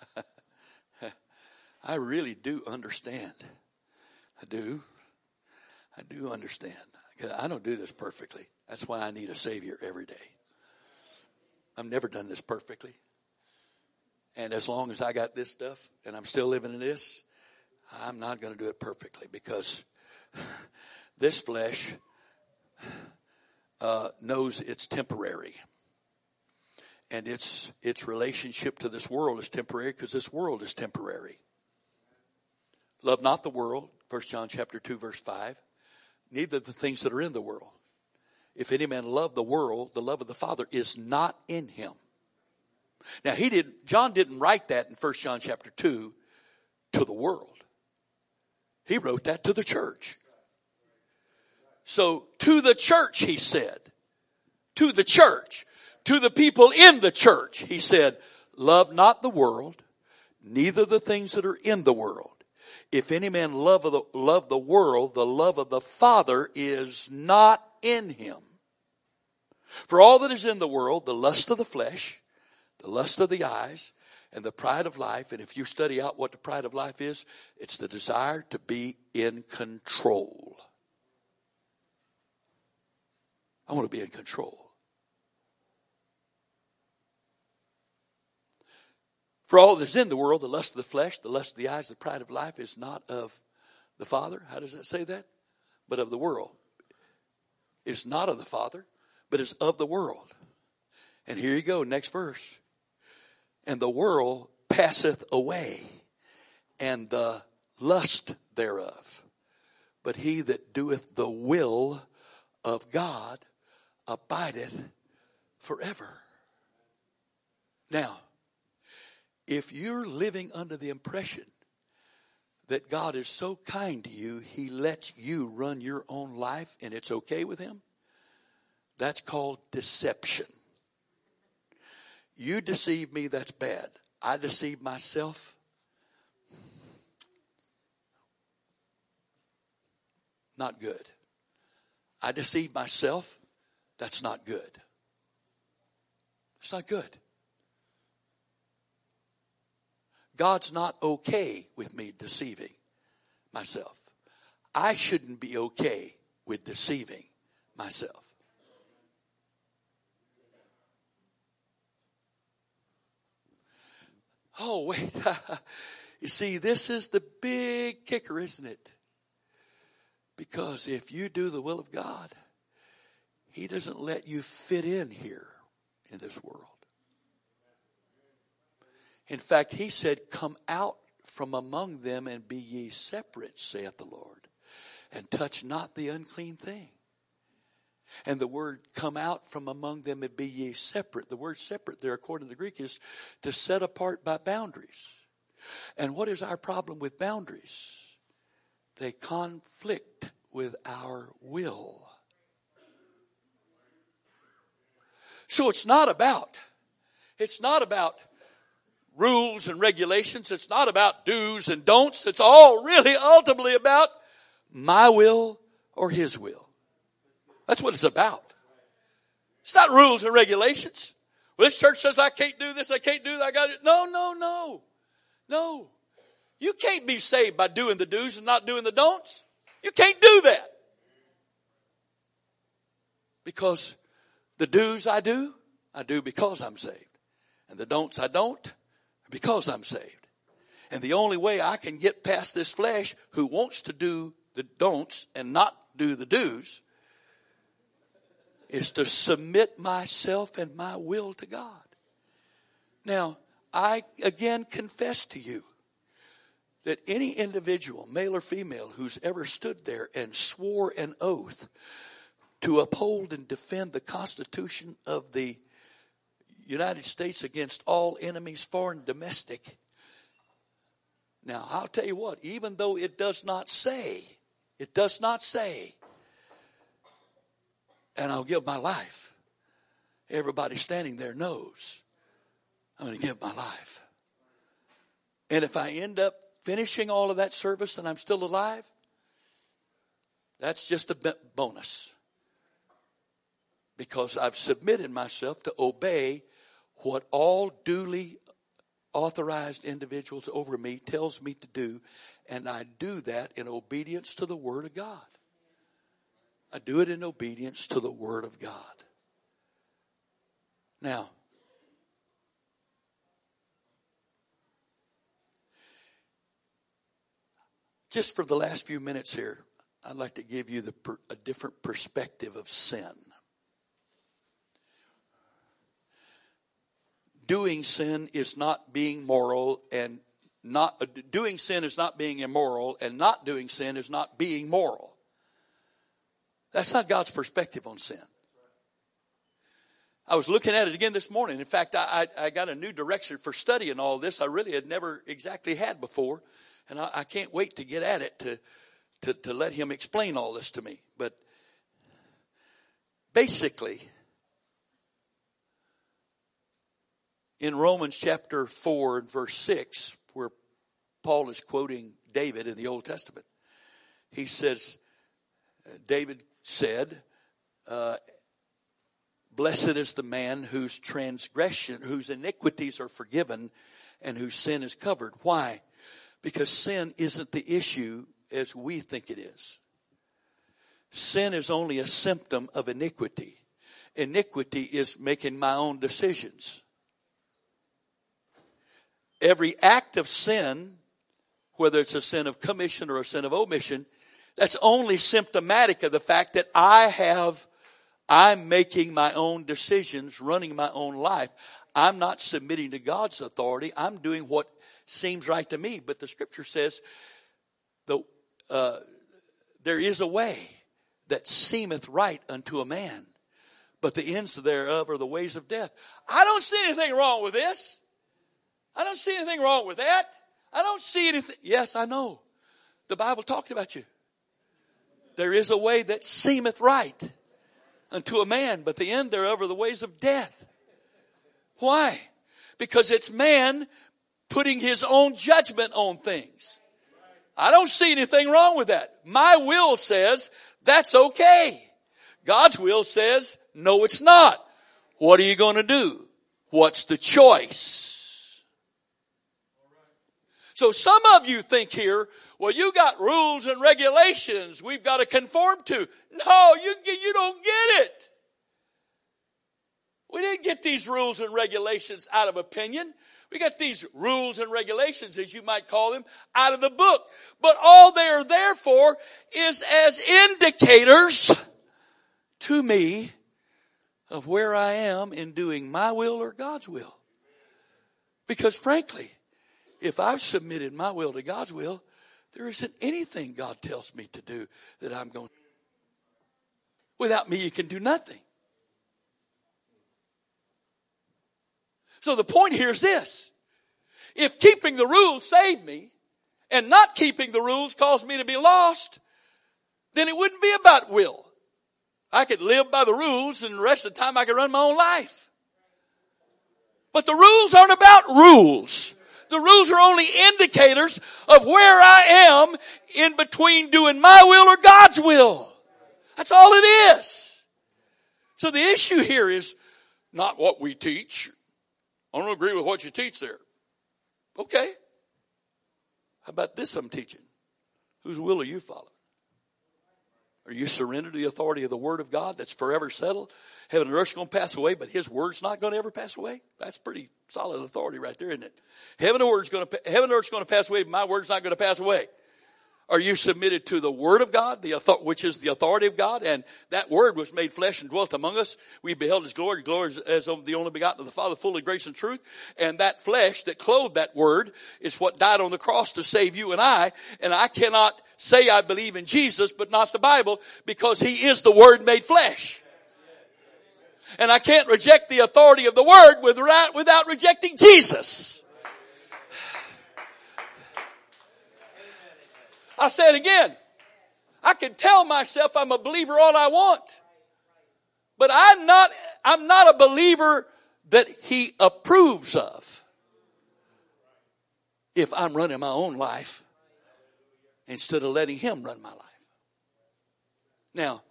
I really do understand. I do. I do understand. I don't do this perfectly. That's why I need a Savior every day. I've never done this perfectly. And as long as I got this stuff and I'm still living in this, I'm not going to do it perfectly because this flesh uh, knows it's temporary. And its, its relationship to this world is temporary because this world is temporary. Love not the world, 1 John chapter 2 verse 5, neither the things that are in the world. If any man love the world, the love of the Father is not in him. Now he did John didn't write that in 1 John chapter 2 to the world. He wrote that to the church. So to the church he said, to the church, to the people in the church, he said, love not the world, neither the things that are in the world. If any man love the, love the world, the love of the Father is not in him. For all that is in the world, the lust of the flesh, the lust of the eyes, and the pride of life, and if you study out what the pride of life is, it's the desire to be in control. I want to be in control. For all that is in the world, the lust of the flesh, the lust of the eyes, the pride of life is not of the Father. How does it say that? But of the world. Is not of the Father, but is of the world. And here you go, next verse. And the world passeth away, and the lust thereof. But he that doeth the will of God abideth forever. Now, if you're living under the impression that God is so kind to you, He lets you run your own life and it's okay with Him, that's called deception. You deceive me, that's bad. I deceive myself. Not good. I deceive myself. That's not good. It's not good. God's not okay with me deceiving myself. I shouldn't be okay with deceiving myself. Oh, wait. you see, this is the big kicker, isn't it? Because if you do the will of God, He doesn't let you fit in here in this world. In fact, he said, Come out from among them and be ye separate, saith the Lord, and touch not the unclean thing. And the word come out from among them and be ye separate. The word separate there, according to the Greek, is to set apart by boundaries. And what is our problem with boundaries? They conflict with our will. So it's not about, it's not about rules and regulations. It's not about do's and don'ts. It's all really ultimately about my will or his will. That's what it's about. It's not rules and regulations. Well, this church says I can't do this, I can't do that, I got it. No, no, no. No. You can't be saved by doing the do's and not doing the don'ts. You can't do that. Because the do's I do, I do because I'm saved. And the don'ts I don't, because I'm saved. And the only way I can get past this flesh who wants to do the don'ts and not do the do's is to submit myself and my will to God. Now, I again confess to you that any individual, male or female, who's ever stood there and swore an oath to uphold and defend the Constitution of the United States against all enemies, foreign, domestic. Now, I'll tell you what, even though it does not say, it does not say, and I'll give my life. Everybody standing there knows I'm going to give my life. And if I end up finishing all of that service and I'm still alive, that's just a bonus. Because I've submitted myself to obey what all duly authorized individuals over me tells me to do, and I do that in obedience to the Word of God. I do it in obedience to the Word of God. Now, just for the last few minutes here, I'd like to give you the, a different perspective of sin. Doing sin is not being moral and not uh, doing sin is not being immoral and not doing sin is not being moral. That's not God's perspective on sin. I was looking at it again this morning. In fact, I, I, I got a new direction for studying all this I really had never exactly had before. And I, I can't wait to get at it to, to, to let him explain all this to me. But basically, in Romans chapter 4 and verse 6, where Paul is quoting David in the Old Testament, he says, David said, uh, Blessed is the man whose transgression, whose iniquities are forgiven and whose sin is covered. Why? Because sin isn't the issue as we think it is. Sin is only a symptom of iniquity. Iniquity is making my own decisions. Every act of sin, whether it's a sin of commission or a sin of omission, that's only symptomatic of the fact that I have, I'm making my own decisions, running my own life. I'm not submitting to God's authority. I'm doing what seems right to me. But the scripture says the, uh, there is a way that seemeth right unto a man, but the ends thereof are the ways of death. I don't see anything wrong with this. I don't see anything wrong with that. I don't see anything. Yes, I know. The Bible talked about you. There is a way that seemeth right unto a man, but the end thereof are the ways of death. Why? Because it's man putting his own judgment on things. I don't see anything wrong with that. My will says that's okay. God's will says, no, it's not. What are you going to do? What's the choice? So some of you think here, well, you got rules and regulations we've got to conform to. No, you, you don't get it. We didn't get these rules and regulations out of opinion. We got these rules and regulations, as you might call them, out of the book. But all they are there for is as indicators to me of where I am in doing my will or God's will. Because frankly, if I've submitted my will to God's will, there isn't anything God tells me to do that I'm going to. Without me, you can do nothing. So the point here is this. If keeping the rules saved me and not keeping the rules caused me to be lost, then it wouldn't be about will. I could live by the rules and the rest of the time I could run my own life. But the rules aren't about rules. The rules are only indicators of where I am in between doing my will or God's will. That's all it is. So the issue here is not what we teach I don't agree with what you teach there. Okay. How about this I'm teaching? Whose will are you following? Are you surrendered to the authority of the Word of God that's forever settled? Heaven and earth's going to pass away, but His Word's not going to ever pass away. That's pretty solid authority right there, isn't it? Heaven and earth's going to heaven and earth's going to pass away, but my Word's not going to pass away. Are you submitted to the Word of God, the which is the authority of God? And that Word was made flesh and dwelt among us. We beheld His glory, glory as of the only begotten of the Father, full of grace and truth. And that flesh that clothed that Word is what died on the cross to save you and I. And I cannot say I believe in Jesus, but not the Bible, because He is the Word made flesh. And I can't reject the authority of the Word without, without rejecting Jesus. I say it again. I can tell myself I'm a believer all I want. But I'm not, I'm not a believer that he approves of. If I'm running my own life instead of letting him run my life. Now,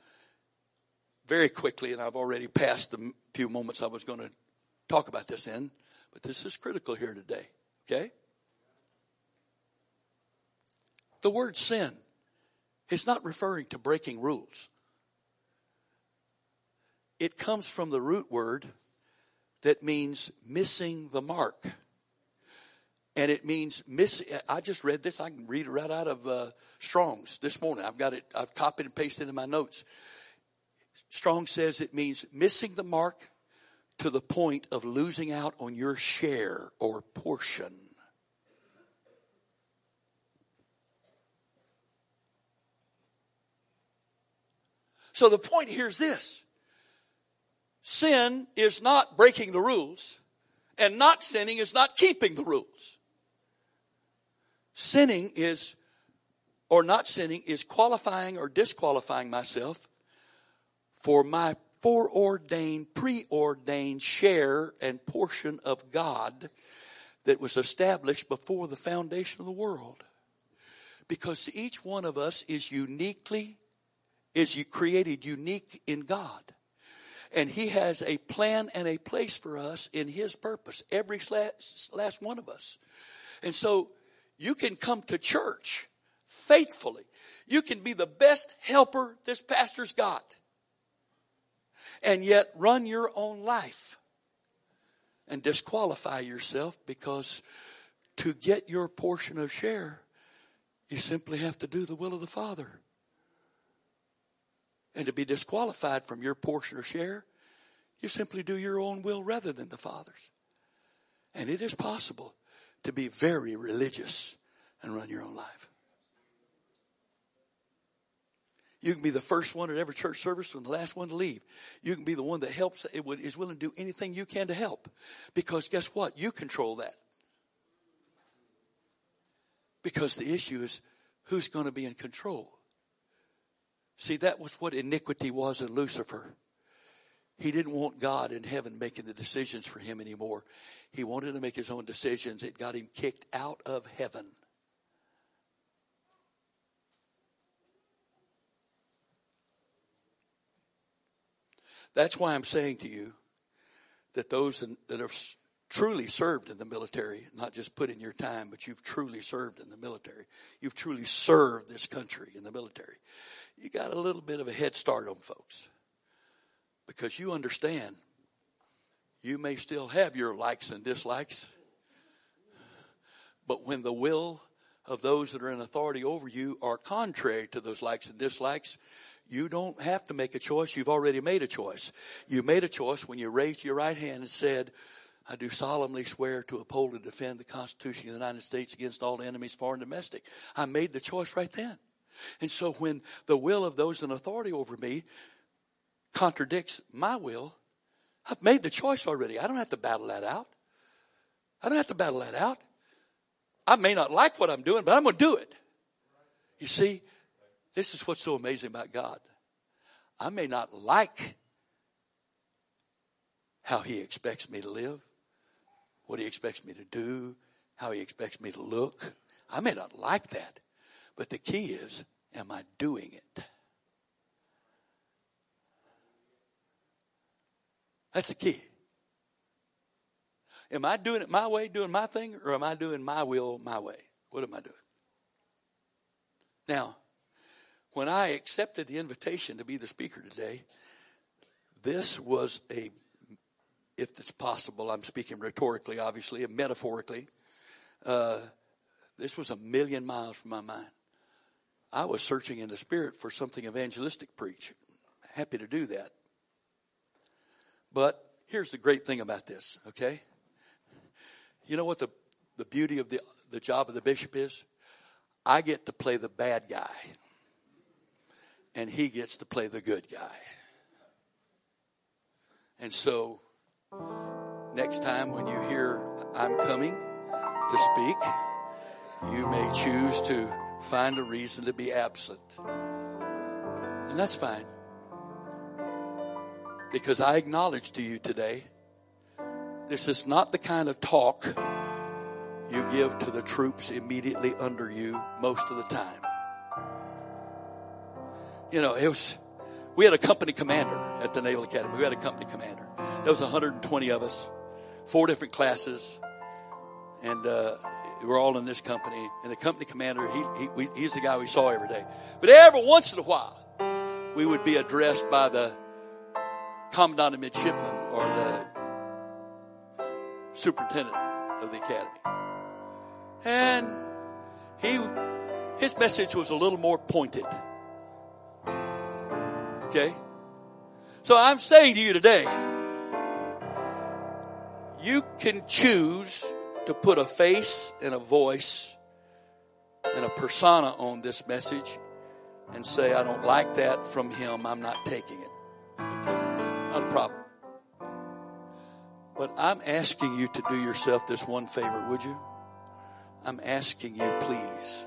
very quickly, and I've already passed the few moments I was going to talk about this in, but this is critical here today. Okay? The word sin is not referring to breaking rules. It comes from the root word that means missing the mark. And it means miss. I just read this. I can read it right out of uh, Strong's this morning. I've got it. I've copied and pasted in my notes. Strong says it means missing the mark to the point of losing out on your share or portion. So the point here is this. Sin is not breaking the rules, and not sinning is not keeping the rules. Sinning is, or not sinning, is qualifying or disqualifying myself for my foreordained, preordained share and portion of God that was established before the foundation of the world. Because each one of us is uniquely is you created unique in God. And He has a plan and a place for us in His purpose, every last, one of us. And so you can come to church faithfully. You can be the best helper this pastor's got. And yet run your own life and disqualify yourself because to get your portion of share, you simply have to do the will of the Father. And to be disqualified from your portion or share, you simply do your own will rather than the Father's. And it is possible to be very religious and run your own life. You can be the first one at every church service and the last one to leave. You can be the one that helps, is willing to do anything you can to help. Because guess what? You control that. Because the issue is who's going to be in control. See, that was what iniquity was in Lucifer. He didn't want God in heaven making the decisions for him anymore. He wanted to make his own decisions. It got him kicked out of heaven. That's why I'm saying to you that those that have truly served in the military, not just put in your time, but you've truly served in the military. You've truly served this country in the military. You got a little bit of a head start on folks because you understand you may still have your likes and dislikes, but when the will of those that are in authority over you are contrary to those likes and dislikes, you don't have to make a choice. You've already made a choice. You made a choice when you raised your right hand and said, I do solemnly swear to uphold and defend the Constitution of the United States against all enemies, foreign and domestic. I made the choice right then. And so when the will of those in authority over me contradicts my will, I've made the choice already. I don't have to battle that out. I don't have to battle that out. I may not like what I'm doing, but I'm going to do it. You see, this is what's so amazing about God. I may not like how He expects me to live, what He expects me to do, how He expects me to look. I may not like that. But the key is, am I doing it? That's the key. Am I doing it my way, doing my thing, or am I doing my will my way? What am I doing? Now, when I accepted the invitation to be the speaker today, this was a, if it's possible, I'm speaking rhetorically, obviously, metaphorically, uh, this was a million miles from my mind. I was searching in the spirit for something evangelistic preach. Happy to do that. But here's the great thing about this, okay? You know what the, the beauty of the, the job of the bishop is? I get to play the bad guy and he gets to play the good guy. And so, next time when you hear I'm coming to speak, you may choose to find a reason to be absent. And that's fine. Because I acknowledge to you today, this is not the kind of talk you give to the troops immediately under you most of the time you know, it was, we had a company commander at the Naval Academy. We had a company commander. There was 120 of us, four different classes, and uh, we're all in this company. And the company commander, he, he we, he's the guy we saw every day. But every once in a while, we would be addressed by the commandant of midshipmen or the superintendent of the academy. And he, his message was a little more pointed. Okay? So I'm saying to you today, you can choose to put a face and a voice and a persona on this message and say, I don't like that from him, I'm not taking it. Okay? Not a problem. But I'm asking you to do yourself this one favor, would you? I'm asking you, please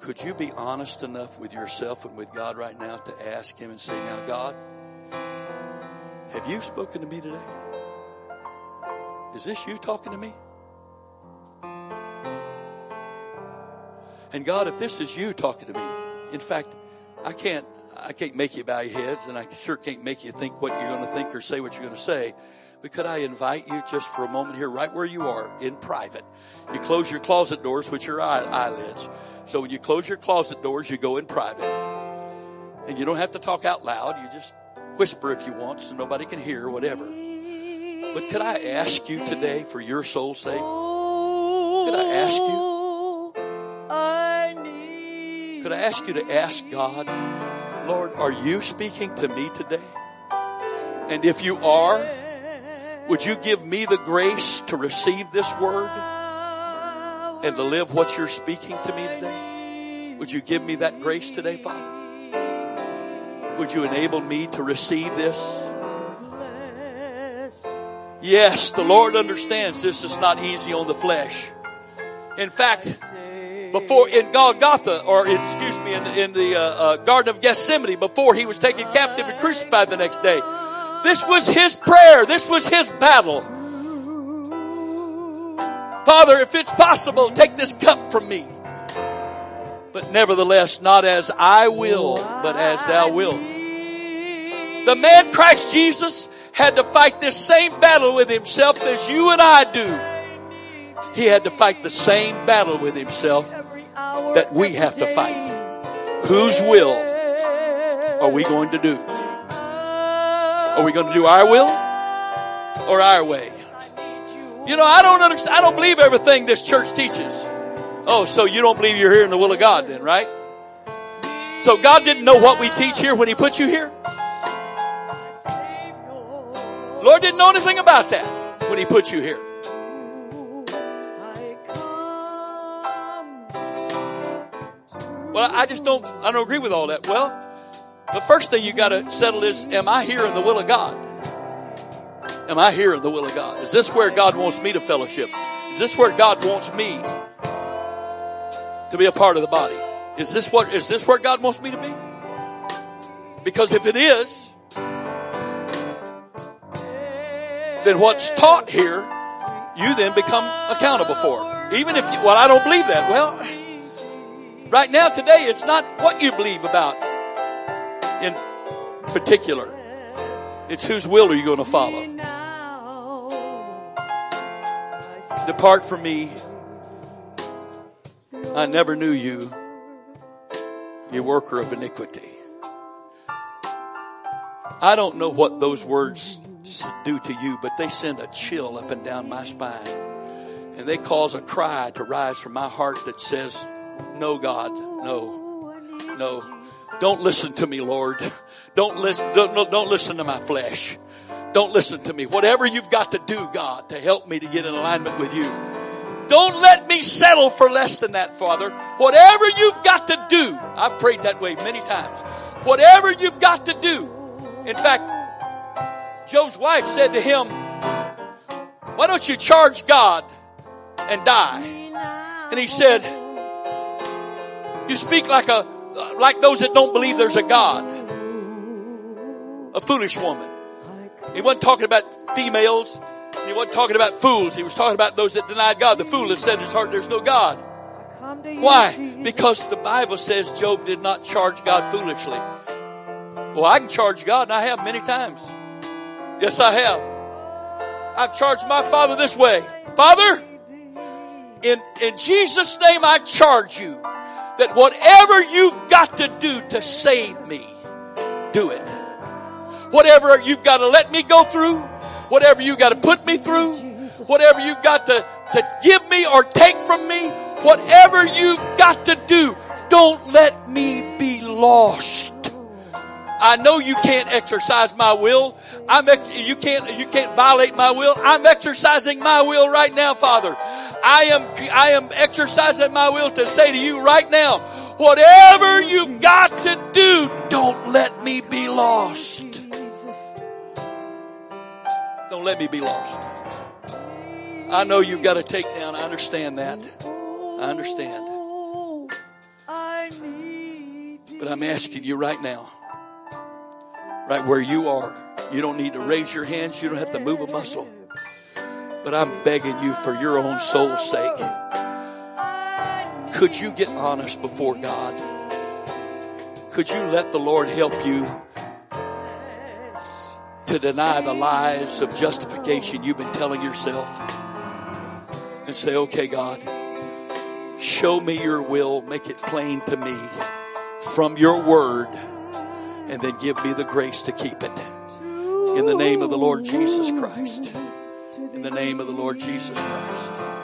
could you be honest enough with yourself and with God right now to ask Him and say, Now, God, have you spoken to me today? Is this you talking to me? And God, if this is you talking to me, in fact, I can't I can't make you bow your heads, and I sure can't make you think what you're going to think or say what you're going to say. But could I invite you just for a moment here, right where you are, in private? You close your closet doors with your eye, eyelids. So when you close your closet doors, you go in private. And you don't have to talk out loud. You just whisper if you want so nobody can hear, whatever. But could I ask you today, for your soul's sake, Could I ask you? Could I ask you to ask God, Lord, are you speaking to me today? And if you are, would you give me the grace to receive this word and to live what you're speaking to me today? Would you give me that grace today, Father? Would you enable me to receive this? Yes, the Lord understands this is not easy on the flesh. In fact, before in Golgotha, or in, excuse me, in, in the uh, uh, Garden of Gethsemane, before he was taken captive and crucified the next day, this was his prayer. This was his battle. Father, if it's possible, take this cup from me. But nevertheless, not as I will, but as thou wilt. The man Christ Jesus had to fight this same battle with himself as you and I do. He had to fight the same battle with himself that we have to fight. Whose will are we going to do? Are we going to do our will or our way? You know, I don't understand. I don't believe everything this church teaches. Oh, so you don't believe you're here in the will of God then, right? So God didn't know what we teach here when He put you here? Lord didn't know anything about that when He put you here. Well, I just don't, I don't agree with all that. Well, the first thing you got to settle is, am I here in the will of God? Am I here in the will of God? Is this where God wants me to fellowship? Is this where God wants me to be a part of the body? Is this what, is this where God wants me to be? Because if it is, then what's taught here, you then become accountable for. Even if you, well, I don't believe that. Well, right now, today, it's not what you believe about in particular. It's whose will are you going to follow? Depart from me. I never knew you, you worker of iniquity. I don't know what those words do to you, but they send a chill up and down my spine. And they cause a cry to rise from my heart that says, No, God, no, no. Don't listen to me, Lord. Don't listen, don't, don't listen to my flesh. Don't listen to me. Whatever you've got to do, God, to help me to get in alignment with you. Don't let me settle for less than that, Father. Whatever you've got to do, I've prayed that way many times. Whatever you've got to do. In fact, Job's wife said to him, Why don't you charge God and die? And he said, You speak like a like those that don't believe there's a God. A foolish woman. He wasn't talking about females. He wasn't talking about fools. He was talking about those that denied God. The fool that said in his heart, there's no God. Why? Because the Bible says Job did not charge God foolishly. Well, I can charge God, and I have many times. Yes, I have. I've charged my Father this way. Father, in, in Jesus' name I charge you that whatever you've got to do to save me, do it. Whatever you've got to let me go through, whatever you've got to put me through, whatever you've got to, to give me or take from me, whatever you've got to do, don't let me be lost. I know you can't exercise my will. I'm ex- you can't you can't violate my will. I'm exercising my will right now, Father. I am I am exercising my will to say to you right now, whatever you've got to do, don't let me be lost. Don't let me be lost. I know you've got to take down. I understand that. I understand. But I'm asking you right now, right where you are, you don't need to raise your hands. You don't have to move a muscle. But I'm begging you for your own soul's sake. Could you get honest before God? Could you let the Lord help you to deny the lies of justification you've been telling yourself? And say, okay, God, show me your will, make it plain to me from your word, and then give me the grace to keep it. In the name of the Lord Jesus Christ. In the name of the Lord Jesus Christ.